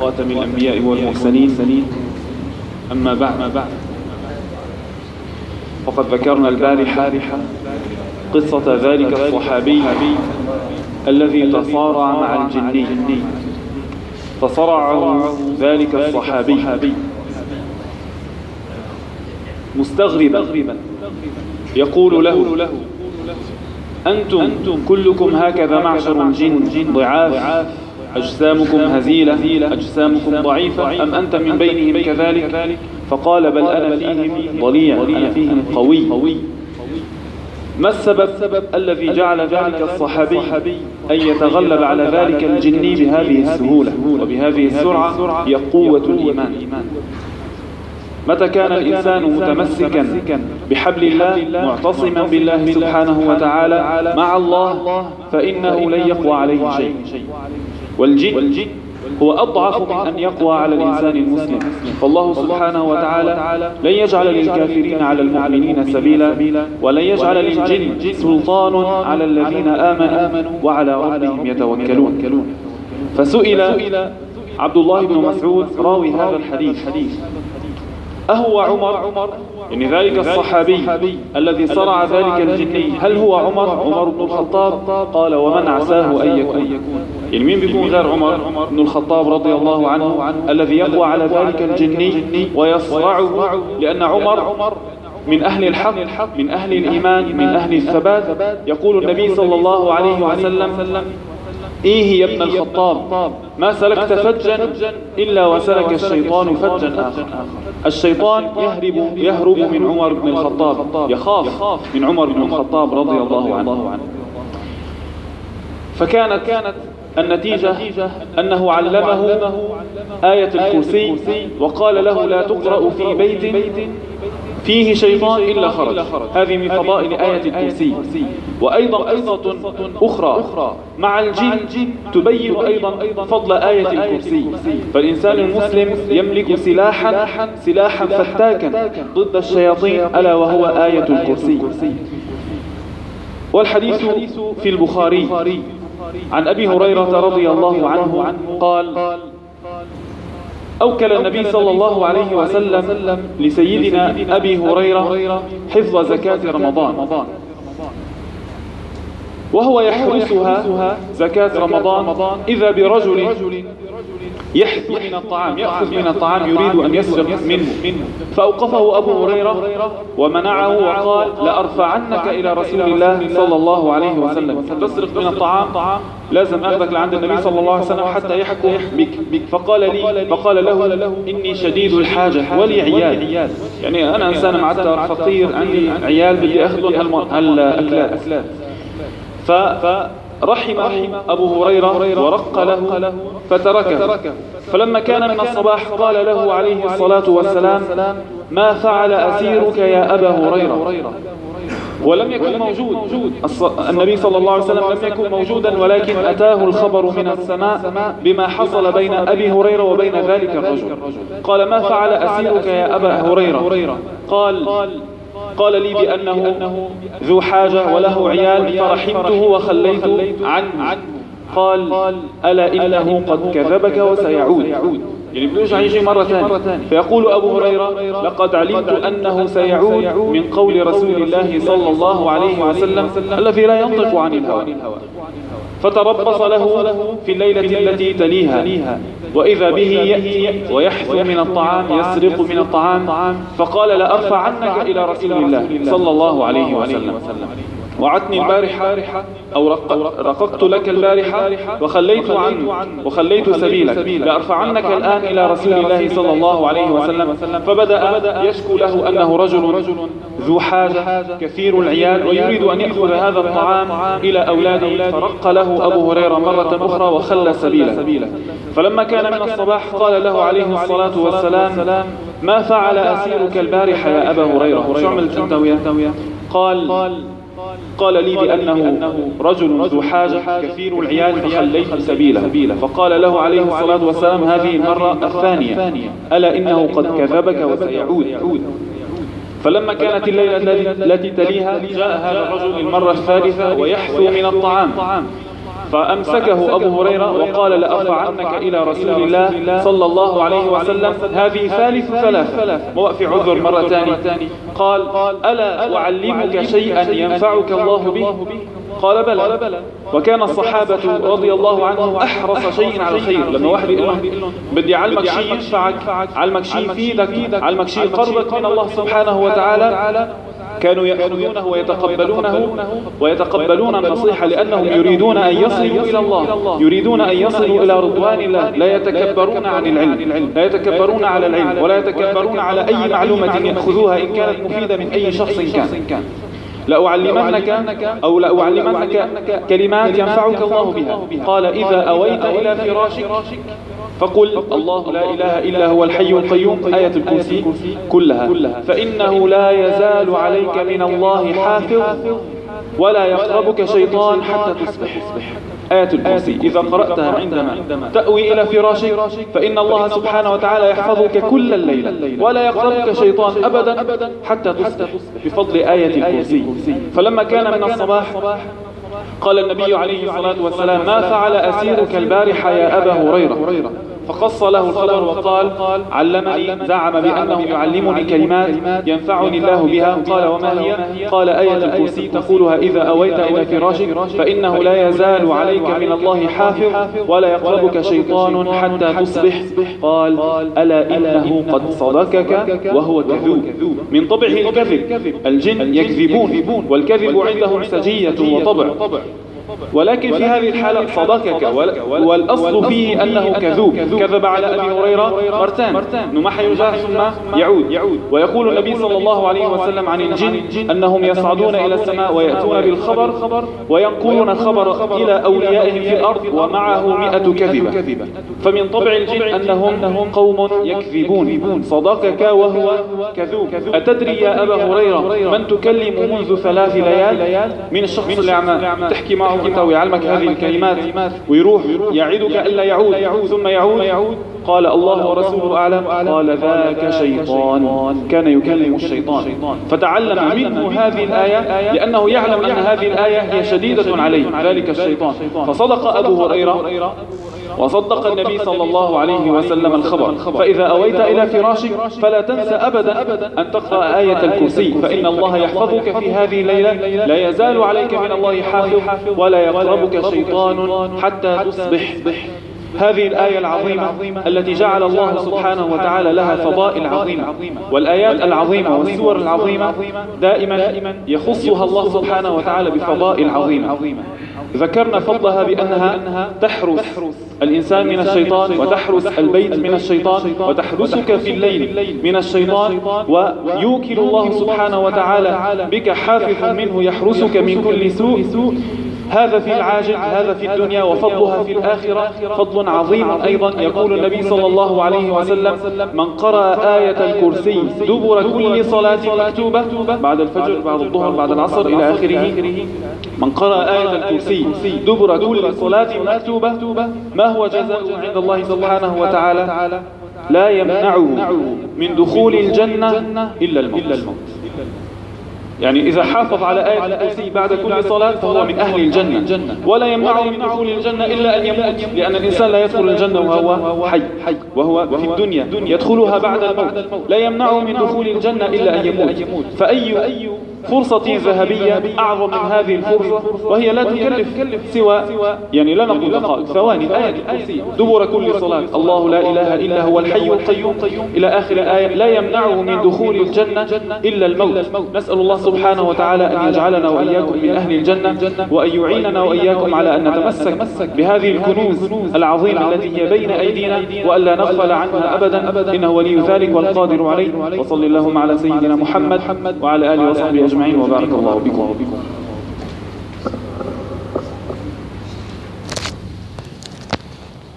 خاتم الأنبياء والمرسلين. أما بعد فقد ذكرنا البارحة قصة ذلك الصحابي الذي تصارع مع الجني. فصرعه ذلك الصحابي. مستغربا. يقول له أنتم كلكم هكذا معشر الجن ضعاف أجسامكم هزيلة أجسامكم ضعيفة أم أنت من بينهم كذلك؟ فقال بل أنا فيهم ضليع أنا فيهم قوي. ما السبب؟ الذي جعل ذلك الصحابي أن يتغلب على ذلك الجني بهذه السهولة وبهذه السرعة هي قوة الإيمان. متى كان الإنسان متمسكا بحبل الله معتصما بالله سبحانه وتعالى مع الله فإنه لن يقوى عليه شيء. والجن هو أضعف من أن يقوى على الإنسان المسلم. فالله سبحانه وتعالى لن يجعل للكافرين على المؤمنين سبيلا ولن يجعل للجن سلطان على الذين آمنوا وعلى ربهم يتوكلون. فسئل عبد الله بن مسعود راوي هذا الحديث. أهو عمر؟ يعني ذلك الصحابي الذي صرع ذلك الجني هل هو عمر؟ عمر بن الخطاب؟ قال ومن عساه أن يكون. يعني مين بيكون غير عمر بن الخطاب رضي الله عنه؟ الذي يقوى على ذلك الجني ويصرعه لأن عمر من أهل الحق من أهل الإيمان من أهل الثبات. يقول النبي صلى الله عليه وسلم إيه يا ابن الخطاب؟ ما سلكت فجا إلا وسلك الشيطان فجا آخر. الشيطان يهرب يهرب من عمر بن الخطاب. يخاف من عمر بن الخطاب رضي الله عنه. فكانت كانت النتيجة أنه علمه آية الكرسي وقال له لا تقرأ في بيت فيه شيطان إلا خرج. هذه من فضائل آية الكرسي. وأيضا قصة أخرى. مع الجن تبين أيضا فضل آية الكرسي. فالإنسان المسلم يملك سلاحا سلاحا فتاكا ضد الشياطين. ألا وهو آية الكرسي. والحديث في البخاري. عن أبي هريرة رضي الله عنه قال أوكل النبي صلى الله عليه وسلم لسيدنا أبي هريرة حفظ زكاة رمضان. وهو يحرسها زكاة رمضان إذا برجل يحث من الطعام يأخذ من الطعام يريد أن يسرق منه. فأوقفه أبو هريرة ومنعه وقال لأرفعنك إلى رسول الله صلى الله عليه وسلم. تسرق من الطعام لازم أخذك لعند النبي صلى الله عليه وسلم حتى يحكم بك. فقال لي فقال له إني شديد الحاجة ولي عيال يعني أنا إنسان معتر فقير عندي عيال بدي أخذهم هالأكلات. ف رحم أبو هريرة ورق له فتركه. فلما كان من الصباح قال له عليه الصلاة والسلام ما فعل أسيرك يا أبا هريرة؟ ولم يكن موجود. النبي صلى الله عليه وسلم لم يكن موجودا ولكن أتاه الخبر من السماء بما حصل بين أبي هريرة وبين ذلك الرجل. قال ما فعل أسيرك يا أبا هريرة؟ قال قال لي بأنه ذو حاجة وله عيال فرحمته وخليت عنه. قال ألا إنه قد كذبك وسيعود. يعني بيرجع يجي مرة ثانية فيقول أبو هريرة لقد علمت أنه سيعود من قول رسول الله صلى الله عليه وسلم الذي لا ينطق عن الهوى. فتربص له في الليلة التي تليها وإذا به يأتي ويحث من الطعام يسرق من الطعام فقال لأرفع عنك إلى رسول الله صلى الله عليه وسلم. وعدتني البارحة أو رققت لك البارحة وخليت عنه وخليت سبيلك لأرفعنك الآن إلى رسول الله صلى الله عليه وسلم. فبدأ يشكو له أنه رجل ذو حاجة كثير العيال ويريد أن يأخذ هذا الطعام إلى أولاده. فرق له أبو هريرة مرة أخرى وخلى سبيله. فلما كان من الصباح قال له عليه الصلاة والسلام ما فعل أسيرك البارحة يا أبا هريرة؟ شو عملت أنت وياه؟ قال قال لي بأنه رجل ذو حاجة كثير العيال فخليت سبيله فقال له عليه الصلاة والسلام هذه المرة الثانية ألا إنه قد كذبك وسيعود. فلما كانت الليلة التي تليها جاء هذا الرجل المرة الثالثة ويحثو من الطعام. فأمسكه أبو هريرة وقال لأرفعنك إلى رسول الله صلى الله عليه وسلم هذه ثالث ثلاث موقف عذر مرة ثانية. قال ألا أعلمك شيئا ينفعك الله به؟ قال بلى. وكان الصحابة رضي الله عنهم أحرص شيء على الخير. لما واحد يقول لهم بدي علمك شيء ينفعك علمك شيء يفيدك علمك شيء يقربك من الله سبحانه وتعالى كانوا يأخذونه ويتقبلونه ويتقبلون النصيحة لأنهم يريدون أن يصلوا إلى الله يريدون أن يصلوا إلى رضوان الله لا يتكبرون عن العلم لا يتكبرون على العلم ولا يتكبرون على أي معلومة يأخذوها إن كانت مفيدة من أي شخص كان. لأعلمنك أو لأعلمنك كلمات ينفعك الله بها. قال إذا أويت إلى فراشك فقل الله لا إله إلا هو الحي القيوم آية الكرسي كلها. فإنه لا يزال عليك من الله حافظ ولا يقربك شيطان حتى تصبح. آية الكرسي إذا قرأتها عندما تأوي إلى فراشك فإن الله سبحانه وتعالى يحفظك كل الليل ولا يقربك شيطان أبدا حتى تصبح. بفضل آية الكرسي. فلما كان من الصباح قال النبي عليه الصلاة والسلام ما فعل أسيرك البارحة يا أبا هريرة؟ فقص له الخبر وقال علمني زعم بأنه يعلمني كلمات ينفعني الله بها. قال وما هي؟ قال آية الكرسي تقولها إذا أويت إلى فراشك فإنه لا يزال عليك من الله حافظ ولا يقربك شيطان حتى تصبح. قال ألا إنه قد صدقك وهو كذوب من طبعه الكذب الجن يكذبون والكذب عندهم سجية وطبع. ولكن في هذه الحالة صدقك والأصل فيه أنه كذوب كذب على أبي هريرة مرتان ما حيرجع ثم يعود. ويقول النبي صلى الله عليه وسلم عن الجن أنهم يصعدون إلى السماء ويأتون بالخبر وينقلون الخبر إلى أوليائهم في الأرض ومعه مئة كذبة. فمن طبع الجن أنهم قوم يكذبون. صدقك وهو كذوب. أتدري يا أبا هريرة من تكلم منذ ثلاث ليال؟ من الشخص الأعمى تحكي معه أنت ويعلمك هذه الكلمات ويروح يعدك ألا يعود ثم يعود قال الله ورسوله أعلم قال ذاك شيطان كان يكلم الشيطان. فتعلم منه هذه الآية لأنه يعلم أن هذه الآية هي شديدة عليه ذلك الشيطان. فصدق أبو هريرة وصدق النبي صلى الله عليه وسلم الخبر. فإذا أويت إلى فراشك فلا تنسى أبدا أن تقرأ آية الكرسي فإن الله يحفظك في هذه الليلة لا يزال عليك من الله حافظ ولا يقربك شيطان حتى تصبح. هذه الآية العظيمة التي جعل الله سبحانه وتعالى لها فضائل عظيمة والآيات العظيمة والسور العظيمة دائما يخصها الله سبحانه وتعالى بفضائل عظيمة. ذكرنا فضلها بأنها تحرس الإنسان من الشيطان وتحرس البيت من الشيطان وتحرسك في الليل من الشيطان ويوكل الله سبحانه وتعالى بك حافظ منه يحرسك من كل سوء هذا في العاجل هذا في الدنيا وفضلها في الآخرة. فضل عظيم أيضا يقول النبي صلى الله عليه وسلم من قرأ آية الكرسي دبر كل صلاة مكتوبة بعد الفجر بعد الظهر بعد العصر إلى آخره. من قرأ آية الكرسي دبر كل صلاة مكتوبة ما هو جزاء عند الله سبحانه وتعالى؟ لا يمنعه من دخول الجنة إلا الموت. يعني إذا حافظ على آية الكرسي بعد كل صلاة فهو من أهل الجنة. ولا يمنعه من دخول الجنة إلا أن يموت لأن الإنسان لا يدخل الجنة وهو حي. وهو في الدنيا. يدخلها بعد الموت. لا يمنعه من دخول الجنة إلا أن يموت. فأي فرصة ذهبية أعظم من هذه الفرصة وهي لا تكلف سوى يعني لا نقول دقائق ثواني آية الكرسي دبر كل صلاة. الله لا إله إلا هو الحي القيوم. إلى آخر الآية لا يمنعه من دخول الجنة إلا الموت. نسأل الله سبحانه وتعالى أن يجعلنا وإياكم من أهل الجنة وأن يعيننا وإياكم على أن نتمسك بهذه الكنوز العظيمة التي هي بين أيدينا وألا نغفل عنها أبدا. إنه ولي ذلك والقادر عليه. وصل اللهم على سيدنا محمد وعلى آله وصحبه أجمعين وبارك الله بكم